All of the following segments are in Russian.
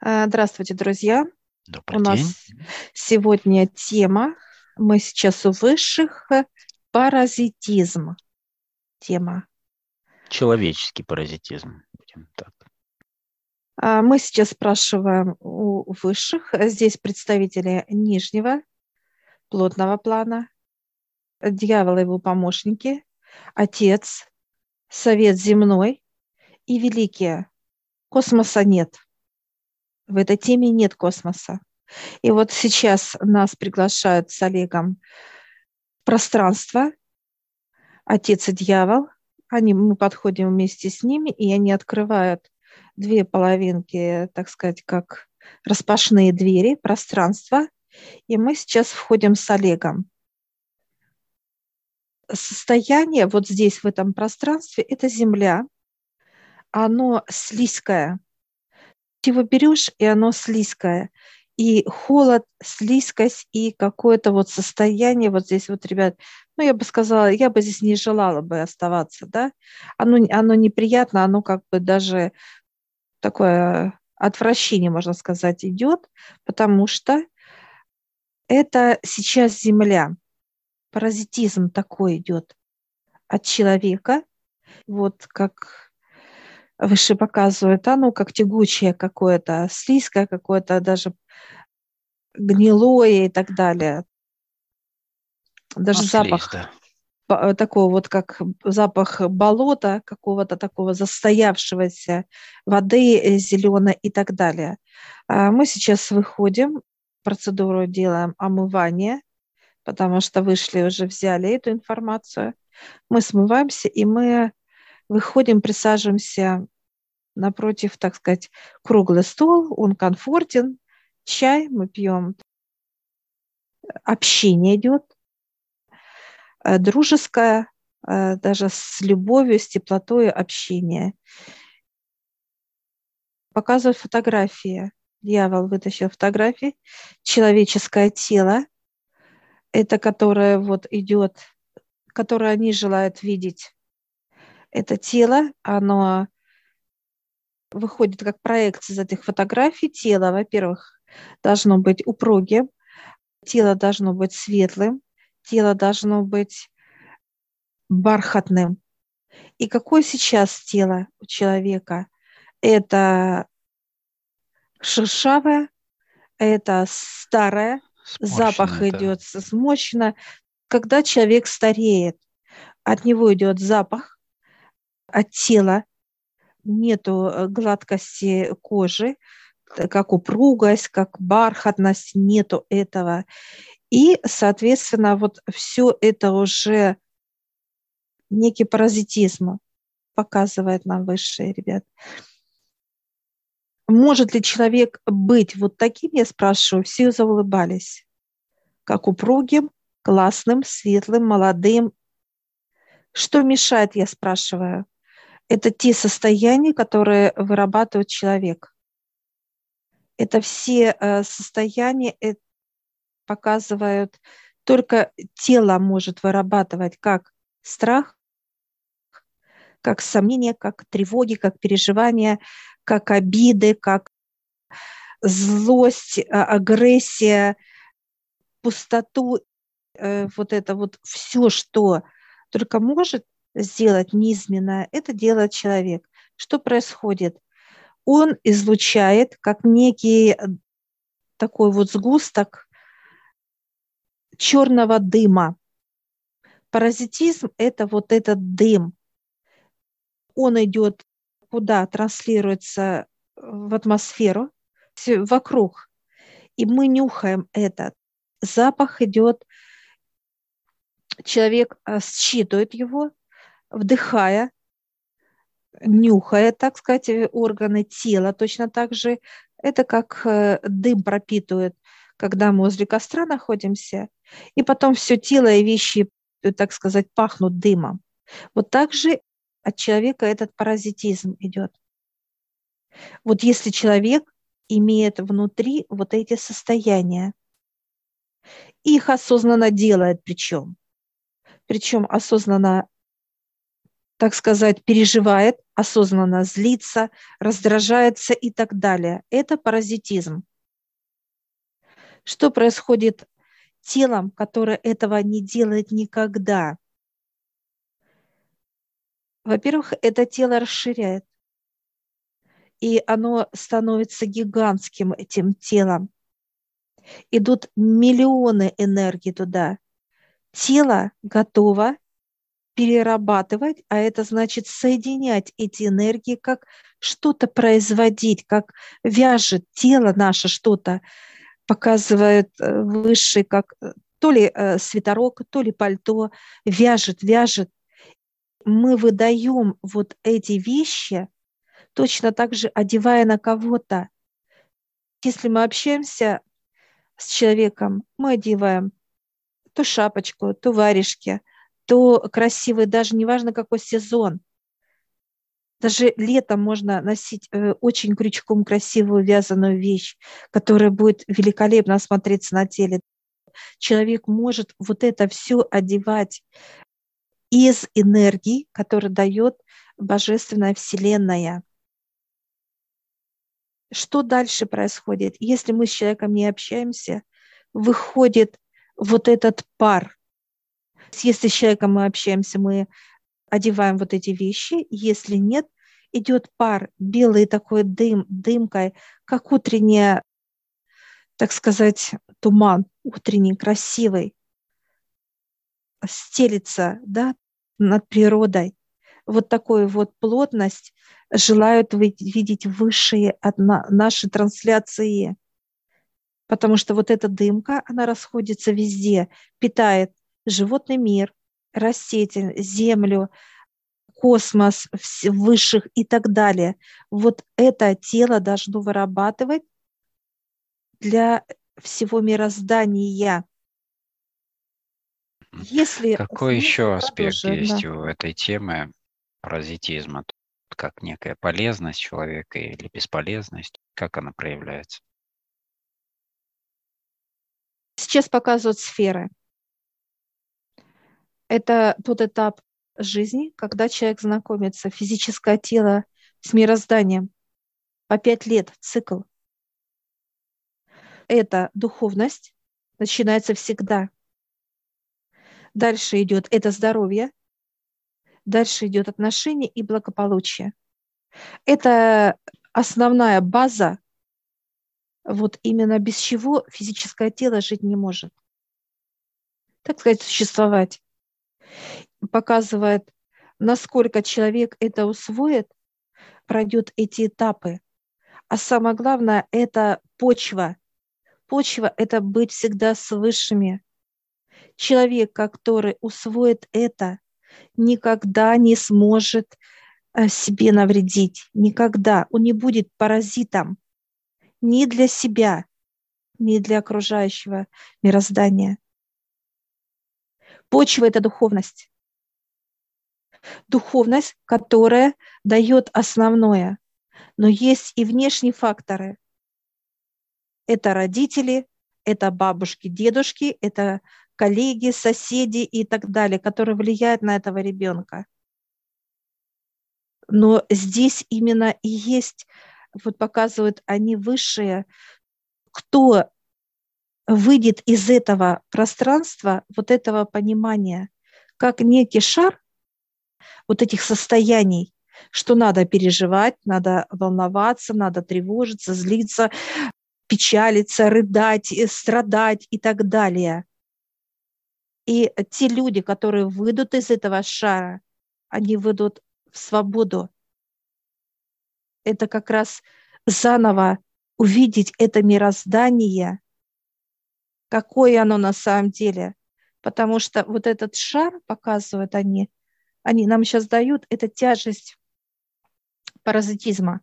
А, здравствуйте, друзья. Добрый У день. нас сегодня тема, мы сейчас у высших, паразитизм. Тема. Человеческий паразитизм. Будем так. А, Мы сейчас спрашиваем у высших. Здесь представители нижнего, плотного плана, дьявол и его помощники, отец, совет земной и великие. Космоса нет. В этой теме нет космоса. И вот сейчас нас приглашают с Олегом пространство, отец и дьявол. Они, мы подходим вместе с ними, и они открывают две половинки, так сказать, как распашные двери, пространства. И мы сейчас входим с Олегом. Состояние вот здесь, в этом пространстве, это Земля. Оно слизкое. Его берешь, и оно слизкое. И холод, слизкость, и какое-то вот состояние вот здесь вот, ребят, ну, я бы сказала, я бы здесь не желала бы оставаться, да. Оно, оно неприятно, оно как бы даже такое отвращение, можно сказать, идет, потому что это сейчас Земля. Паразитизм такой идет от человека. Вот как выше показывает, оно как тягучее какое-то, слизкое какое-то, даже гнилое и так далее. Даже Ну, запах слизь, да. ба- такого вот, как запах болота, какого-то такого застоявшегося воды зеленой и так далее. А Мы сейчас выходим, процедуру делаем омывание, потому что вышли уже, взяли эту информацию. Мы смываемся, и мы выходим, присаживаемся напротив, так сказать, круглый стол, он комфортен, чай мы пьем, общение идет, э, дружеское, э, даже с любовью, с теплотой общение. Показывают фотографии. Дьявол вытащил фотографии. Человеческое тело, это которое вот идет, которое они желают видеть. Это тело, оно выходит как проекция из этих фотографий. Тело, во-первых, должно быть упругим, тело должно быть светлым, тело должно быть бархатным. И какое сейчас тело у человека? Это шершавое, это старое, запах Сморщенный, да. идет смощенно. Когда человек стареет, от него идет запах, от тела нету э, гладкости кожи, как упругость, как бархатность, нету этого. И, соответственно, вот все это уже некий паразитизм показывает нам высшие, ребят. Может ли человек быть вот таким, я спрашиваю, все заулыбались, как упругим, классным, светлым, молодым. Что мешает, я спрашиваю? Это те состояния, которые вырабатывает человек. Это все э, состояния э, показывают, только тело может вырабатывать как страх, как сомнения, как тревоги, как переживания, как обиды, как злость, а- агрессия, пустоту, э, вот это вот все, что только может сделать низменное, это делает человек. Что происходит? Он излучает как некий э, такой вот сгусток черного дыма. Паразитизм – это вот этот дым. Он идет куда? Транслируется в атмосферу, вокруг. И мы нюхаем этот. Запах идет, человек а, считывает его, вдыхая, нюхая, так сказать, органы тела точно так же. Это как э, дым пропитывает, когда мы возле костра находимся, и потом все тело и вещи, э, так сказать, пахнут дымом. Вот так же от человека этот паразитизм идет. Вот если человек имеет внутри вот эти состояния, их осознанно делает причем, причем осознанно, так сказать, переживает, осознанно злится, раздражается и так далее. Это паразитизм. Что происходит телом, которое этого не делает никогда? Во-первых, это тело расширяет, и оно становится гигантским этим телом. Идут миллионы энергии туда. Тело готово перерабатывать, а это значит соединять эти энергии, как что-то производить, как вяжет тело наше что-то, показывает э, высший, как э, то ли э, свитерок, то ли пальто, вяжет, вяжет. Мы выдаем вот эти вещи, точно так же одевая на кого-то. Если мы общаемся с человеком, мы одеваем то шапочку, то варежки, то красивый, даже неважно какой сезон. Даже летом можно носить э, очень крючком красивую вязаную вещь, которая будет великолепно смотреться на теле. Человек может вот это все одевать из энергии, которую дает Божественная Вселенная. Что дальше происходит? Если мы с человеком не общаемся, выходит вот этот пар. Если с человеком мы общаемся, мы одеваем вот эти вещи. Если нет, идет пар, белый такой дым, дымкой, как утренняя, так сказать, туман, утренний, красивый, стелится да, над природой. Вот такую вот плотность желают видеть высшие от нашей трансляции. Потому что вот эта дымка, она расходится везде, питает животный мир, раститель, землю, космос, высших и так далее. Вот это тело должно вырабатывать для всего мироздания. Если Какой еще аспект тоже, есть да. у этой темы паразитизма? Как некая полезность человека или бесполезность? Как она проявляется? Сейчас показывают сферы. Это тот этап жизни, когда человек знакомится, физическое тело с мирозданием. По пять лет цикл. Это духовность начинается всегда. Дальше идет это здоровье, дальше идет отношение и благополучие. Это основная база, вот именно без чего физическое тело жить не может. Так сказать, существовать показывает, насколько человек это усвоит, пройдет эти этапы. А самое главное – это почва. Почва – это быть всегда с высшими. Человек, который усвоит это, никогда не сможет э, себе навредить. Никогда. Он не будет паразитом ни для себя, ни для окружающего мироздания. Почва – это духовность духовность, которая дает основное. Но есть и внешние факторы. Это родители, это бабушки, дедушки, это коллеги, соседи и так далее, которые влияют на этого ребенка. Но здесь именно и есть, вот показывают они высшие, кто выйдет из этого пространства, вот этого понимания, как некий шар, вот этих состояний, что надо переживать, надо волноваться, надо тревожиться, злиться, печалиться, рыдать, э, страдать и так далее. И те люди, которые выйдут из этого шара, они выйдут в свободу. Это как раз заново увидеть это мироздание, какое оно на самом деле. Потому что вот этот шар, показывают они, они нам сейчас дают, это тяжесть паразитизма.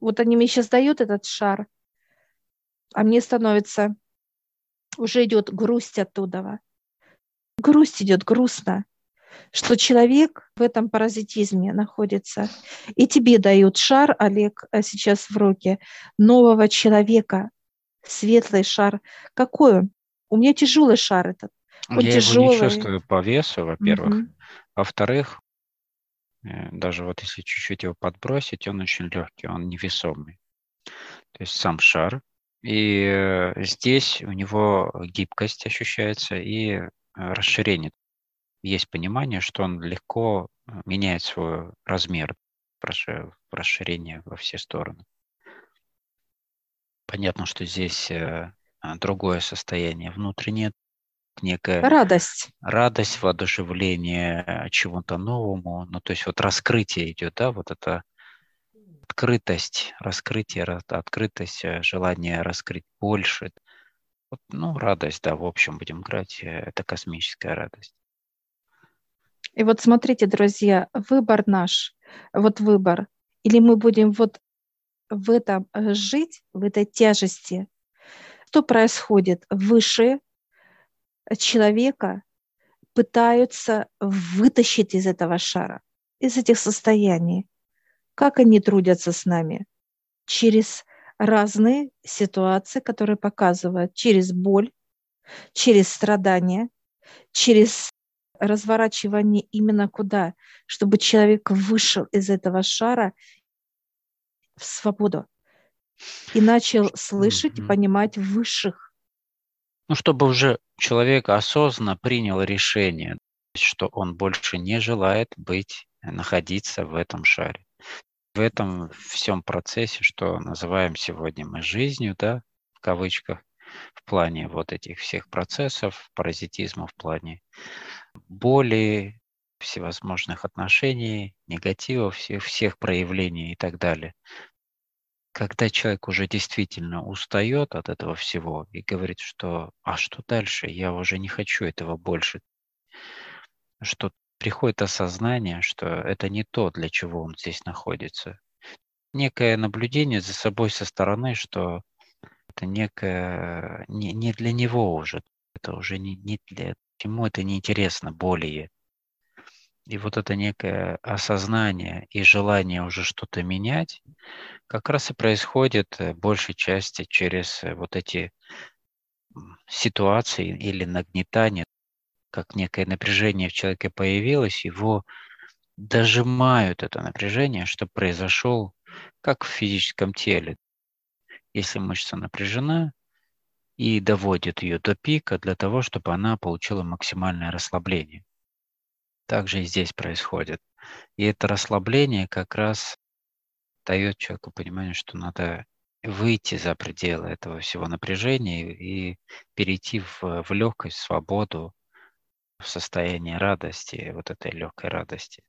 Вот они мне сейчас дают этот шар, а мне становится, уже идет грусть оттуда. Грусть идет грустно, что человек в этом паразитизме находится. И тебе дают шар, Олег, а сейчас в руке, нового человека, светлый шар. Какой он? У меня тяжелый шар этот. Он Я тяжелый. его не чувствую по весу, во-первых. Угу. Во-вторых, Э, даже вот если чуть-чуть его подбросить, он очень легкий, он невесомый. То есть сам шар. И э, здесь у него гибкость ощущается и расширение. Есть понимание, что он легко меняет свой размер, расширение во все стороны. Понятно, что здесь другое состояние внутреннее, некая радость, радость, воодушевление чему-то новому. Ну, то есть вот раскрытие идет, да, вот это открытость, раскрытие, открытость, э, желание раскрыть больше. Вот, ну, радость, да, в общем, будем играть, э, это космическая радость. И вот смотрите, друзья, выбор наш, вот выбор. Или мы будем вот в этом э, жить, в этой тяжести. Что происходит? Выше человека пытаются вытащить из этого шара, из этих состояний. Как они трудятся с нами? Через разные ситуации, которые показывают через боль, через страдания, через разворачивание именно куда? Чтобы человек вышел из этого шара в свободу. И начал слышать и понимать высших. Ну, чтобы уже человек осознанно принял решение, что он больше не желает быть, находиться в этом шаре. В этом всем процессе, что называем сегодня мы жизнью, да, в кавычках, в плане вот этих всех процессов, паразитизма, в плане боли, всевозможных отношений, негатива, всех, всех проявлений и так далее когда человек уже действительно устает от этого всего и говорит, что «а что дальше? Я уже не хочу этого больше», что приходит осознание, что это не то, для чего он здесь находится. Некое наблюдение за собой со стороны, что это некое не, не для него уже, это уже не, не для ему это неинтересно более. И вот это некое осознание и желание уже что-то менять, как раз и происходит э, большей части через э, вот эти ситуации или нагнетание, как некое напряжение в человеке появилось, его дожимают это напряжение, чтобы произошел, как в физическом теле. Если мышца напряжена, и доводит ее до пика для того, чтобы она получила максимальное расслабление. Также и здесь происходит. И это расслабление как раз дает человеку понимание, что надо выйти за пределы этого всего напряжения и перейти в, в легкость, в свободу, в состояние радости, вот этой легкой радости.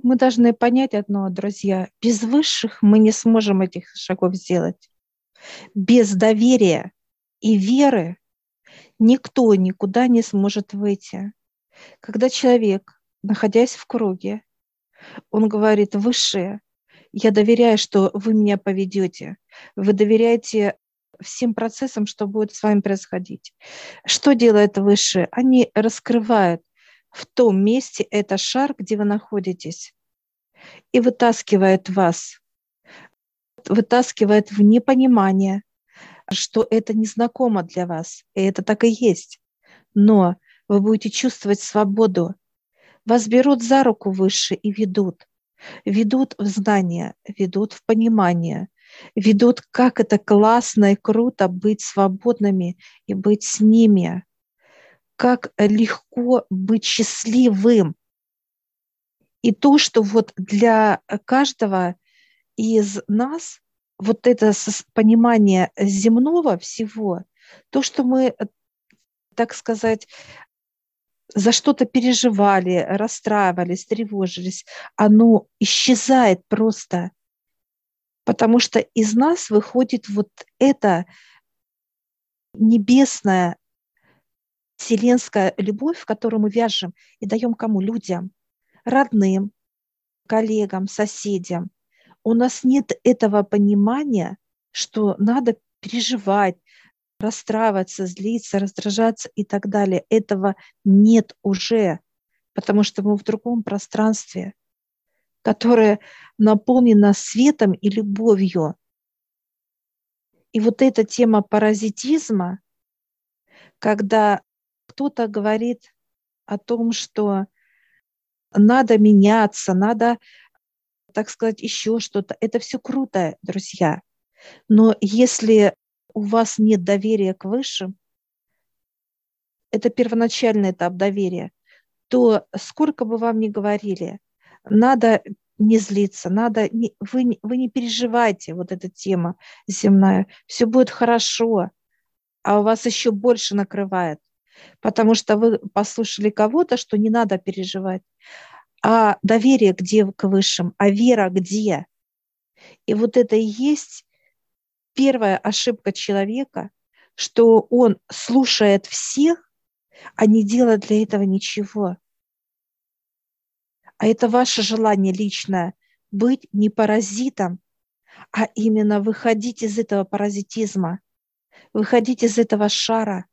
Мы должны понять одно, друзья, без высших мы не сможем этих шагов сделать. Без доверия и веры никто никуда не сможет выйти. Когда человек, находясь в круге, он говорит, высшее, я доверяю, что вы меня поведете. Вы доверяете всем процессам, что будет с вами происходить. Что делает высшее? Они раскрывают в том месте это шар, где вы находитесь, и вытаскивает вас, вытаскивает в непонимание, что это незнакомо для вас, и это так и есть. Но вы будете чувствовать свободу. Вас берут за руку выше и ведут. Ведут в знание, ведут в понимание, ведут, как это классно и круто быть свободными и быть с ними. Как легко быть счастливым. И то, что вот для каждого из нас вот это понимание земного всего, то, что мы, так сказать, за что-то переживали, расстраивались, тревожились, оно исчезает просто. Потому что из нас выходит вот эта небесная, вселенская любовь, которую мы вяжем и даем кому? Людям, родным, коллегам, соседям. У нас нет этого понимания, что надо переживать, расстраиваться, злиться, раздражаться и так далее. Этого нет уже, потому что мы в другом пространстве, которое наполнено светом и любовью. И вот эта тема паразитизма, когда кто-то говорит о том, что надо меняться, надо, так сказать, еще что-то. Это все круто, друзья. Но если у вас нет доверия к высшим, это первоначальный этап доверия, то сколько бы вам ни говорили, надо не злиться, надо, не, вы, вы не переживайте вот эта тема земная, все будет хорошо, а у вас еще больше накрывает, потому что вы послушали кого-то, что не надо переживать. А доверие где к высшим, а вера где? И вот это и есть первая ошибка человека, что он слушает всех, а не делает для этого ничего. А это ваше желание личное быть не паразитом, а именно выходить из этого паразитизма, выходить из этого шара.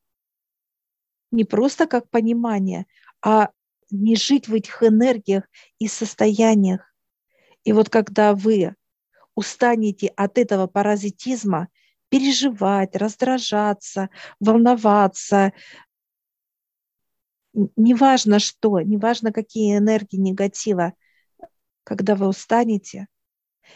Не просто как понимание, а не жить в этих энергиях и состояниях. И вот когда вы устанете от этого паразитизма, переживать, раздражаться, волноваться, неважно что, неважно какие энергии негатива, когда вы устанете,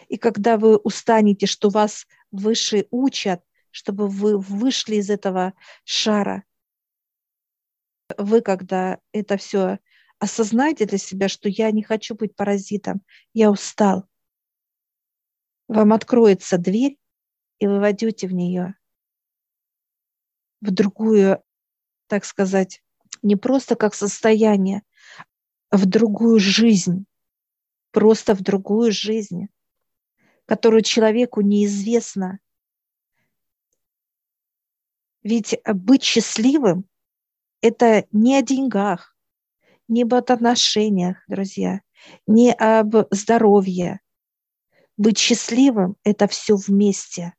и когда вы устанете, что вас выше учат, чтобы вы вышли из этого шара, вы, когда это все осознаете для себя, что я не хочу быть паразитом, я устал, вам откроется дверь, и вы войдете в нее, в другую, так сказать, не просто как состояние, в другую жизнь, просто в другую жизнь, которую человеку неизвестна. Ведь быть счастливым – это не о деньгах, не об отношениях, друзья, не об здоровье, быть счастливым – это все вместе,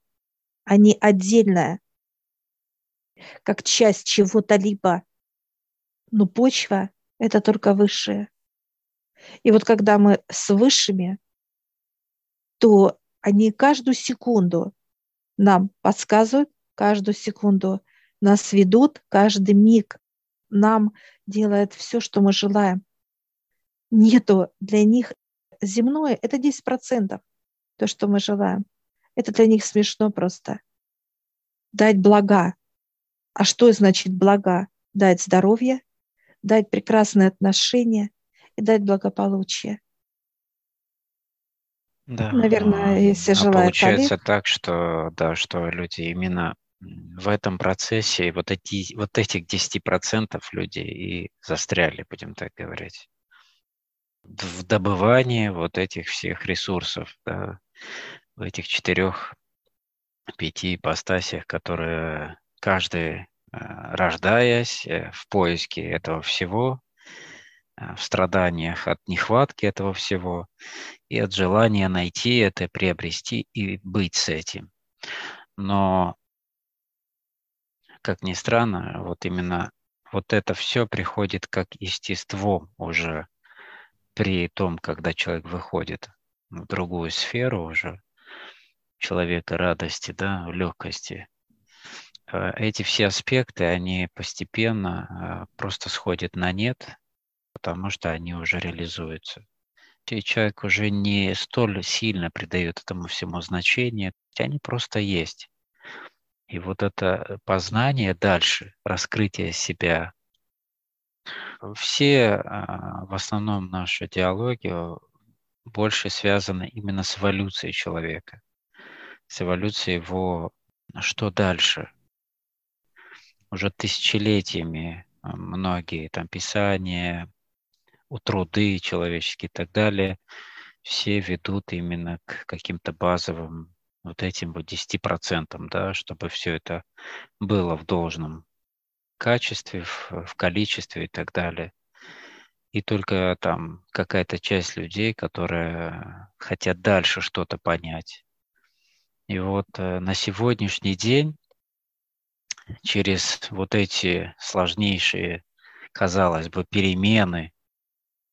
а не отдельное, как часть чего-то либо. Но почва – это только высшее. И вот когда мы с высшими, то они каждую секунду нам подсказывают, каждую секунду нас ведут, каждый миг нам делает все, что мы желаем. Нету для них земное, это 10% то, что мы желаем. Это для них смешно просто. Дать блага. А что значит блага? Дать здоровье, дать прекрасные отношения и дать благополучие. Да. Наверное, если а желает получается коллег. так, что да, что люди именно в этом процессе вот эти вот этих 10% людей и застряли, будем так говорить, в добывании вот этих всех ресурсов, да, в этих четырех, пяти ипостасях, которые каждый, э, рождаясь э, в поиске этого всего, э, в страданиях от нехватки этого всего и от желания найти это, приобрести и быть с этим. Но, как ни странно, вот именно вот это все приходит как естество уже при том, когда человек выходит в другую сферу уже человека радости, да, легкости. Э, эти все аспекты, они постепенно э, просто сходят на нет, потому что они уже реализуются. И человек уже не столь сильно придает этому всему значение, они просто есть. И вот это познание дальше, раскрытие себя. Все, а, в основном наши диалоги больше связано именно с эволюцией человека, с эволюцией его что дальше. Уже тысячелетиями а, многие там писания, труды человеческие и так далее, все ведут именно к каким-то базовым вот этим вот 10%, да, чтобы все это было в должном качестве, в количестве и так далее и только там какая-то часть людей, которые хотят дальше что-то понять. И вот э, на сегодняшний день через вот эти сложнейшие, казалось бы, перемены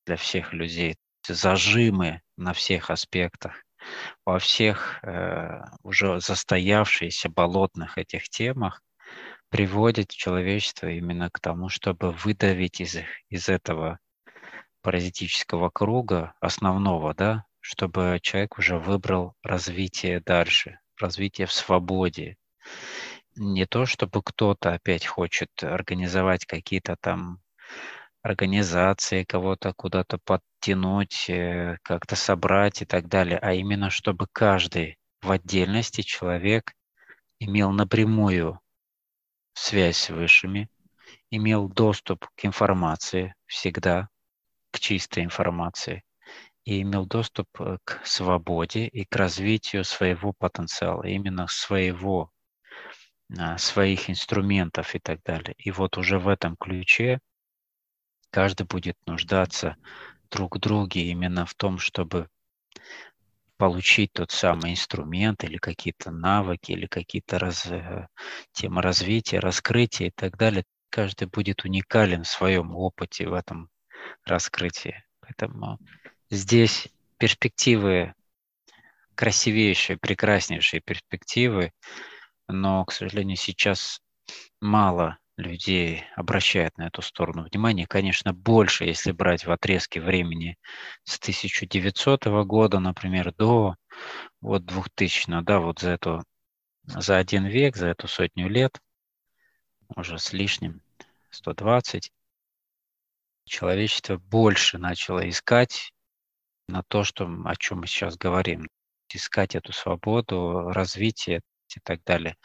для всех людей, зажимы на всех аспектах, во всех э, уже застоявшихся болотных этих темах, приводит человечество именно к тому, чтобы выдавить из, из этого паразитического круга основного, да, чтобы человек уже выбрал развитие дальше, развитие в свободе. Не то, чтобы кто-то опять хочет организовать какие-то там организации, кого-то куда-то подтянуть, э, как-то собрать и так далее, а именно чтобы каждый в отдельности человек имел напрямую связь с высшими, имел доступ к информации всегда, чистой информации, и имел доступ э, к свободе и к развитию своего потенциала, именно своего, а, своих инструментов и так далее. И вот уже в этом ключе каждый будет нуждаться друг в друге именно в том, чтобы получить тот самый инструмент или какие-то навыки, или какие-то раз, э, темы развития, раскрытия и так далее. Каждый будет уникален в своем опыте в этом раскрытии. Поэтому здесь перспективы красивейшие, прекраснейшие перспективы, но, к сожалению, сейчас мало людей обращает на эту сторону внимание. Конечно, больше, если брать в отрезке времени с 1900 года, например, до вот 2000, да, вот за эту, за один век, за эту сотню лет, уже с лишним, 120, человечество больше начало искать на то, что, о чем мы сейчас говорим, искать эту свободу, развитие и так далее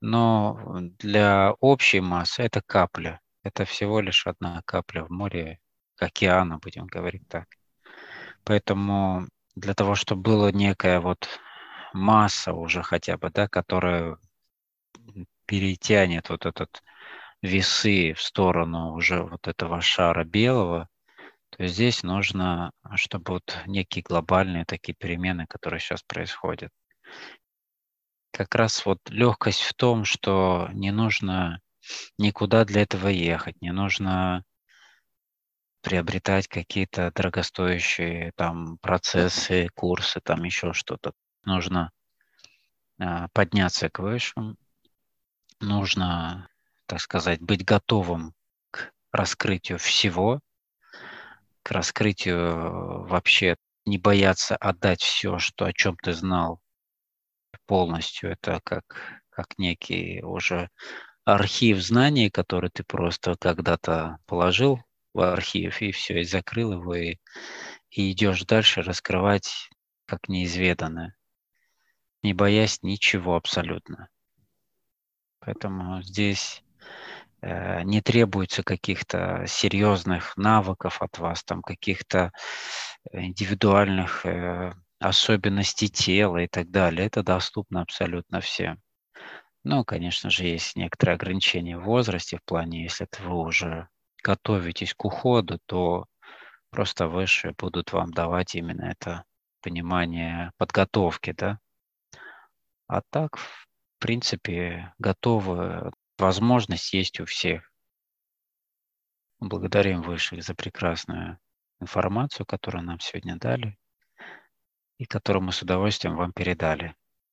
но для общей массы это капля. Это всего лишь одна капля в море океана, будем говорить так. Поэтому для того, чтобы была некая вот масса уже хотя бы, да, которая перетянет вот этот весы в сторону уже вот этого шара белого, то здесь нужно, чтобы вот некие глобальные такие перемены, которые сейчас происходят, как раз вот легкость в том, что не нужно никуда для этого ехать, не нужно приобретать какие-то дорогостоящие там процессы, курсы, там еще что-то. Нужно а, подняться к высшим, нужно, так сказать, быть готовым к раскрытию всего, к раскрытию вообще, не бояться отдать все, что о чем ты знал полностью. Это как, как некий уже архив знаний, который ты просто когда-то положил в архив, и все, и закрыл его, и, и идешь дальше раскрывать как неизведанное, не боясь ничего абсолютно. Поэтому здесь э, не требуется каких-то серьезных навыков от вас, там каких-то индивидуальных э, особенности тела и так далее. Это доступно абсолютно всем. Но, конечно же, есть некоторые ограничения в возрасте, в плане, если вы уже готовитесь к уходу, то просто выше будут вам давать именно это понимание подготовки, да. А так, в принципе, готовы, возможность есть у всех. Благодарим Высших за прекрасную информацию, которую нам сегодня дали и которую мы с удовольствием вам передали.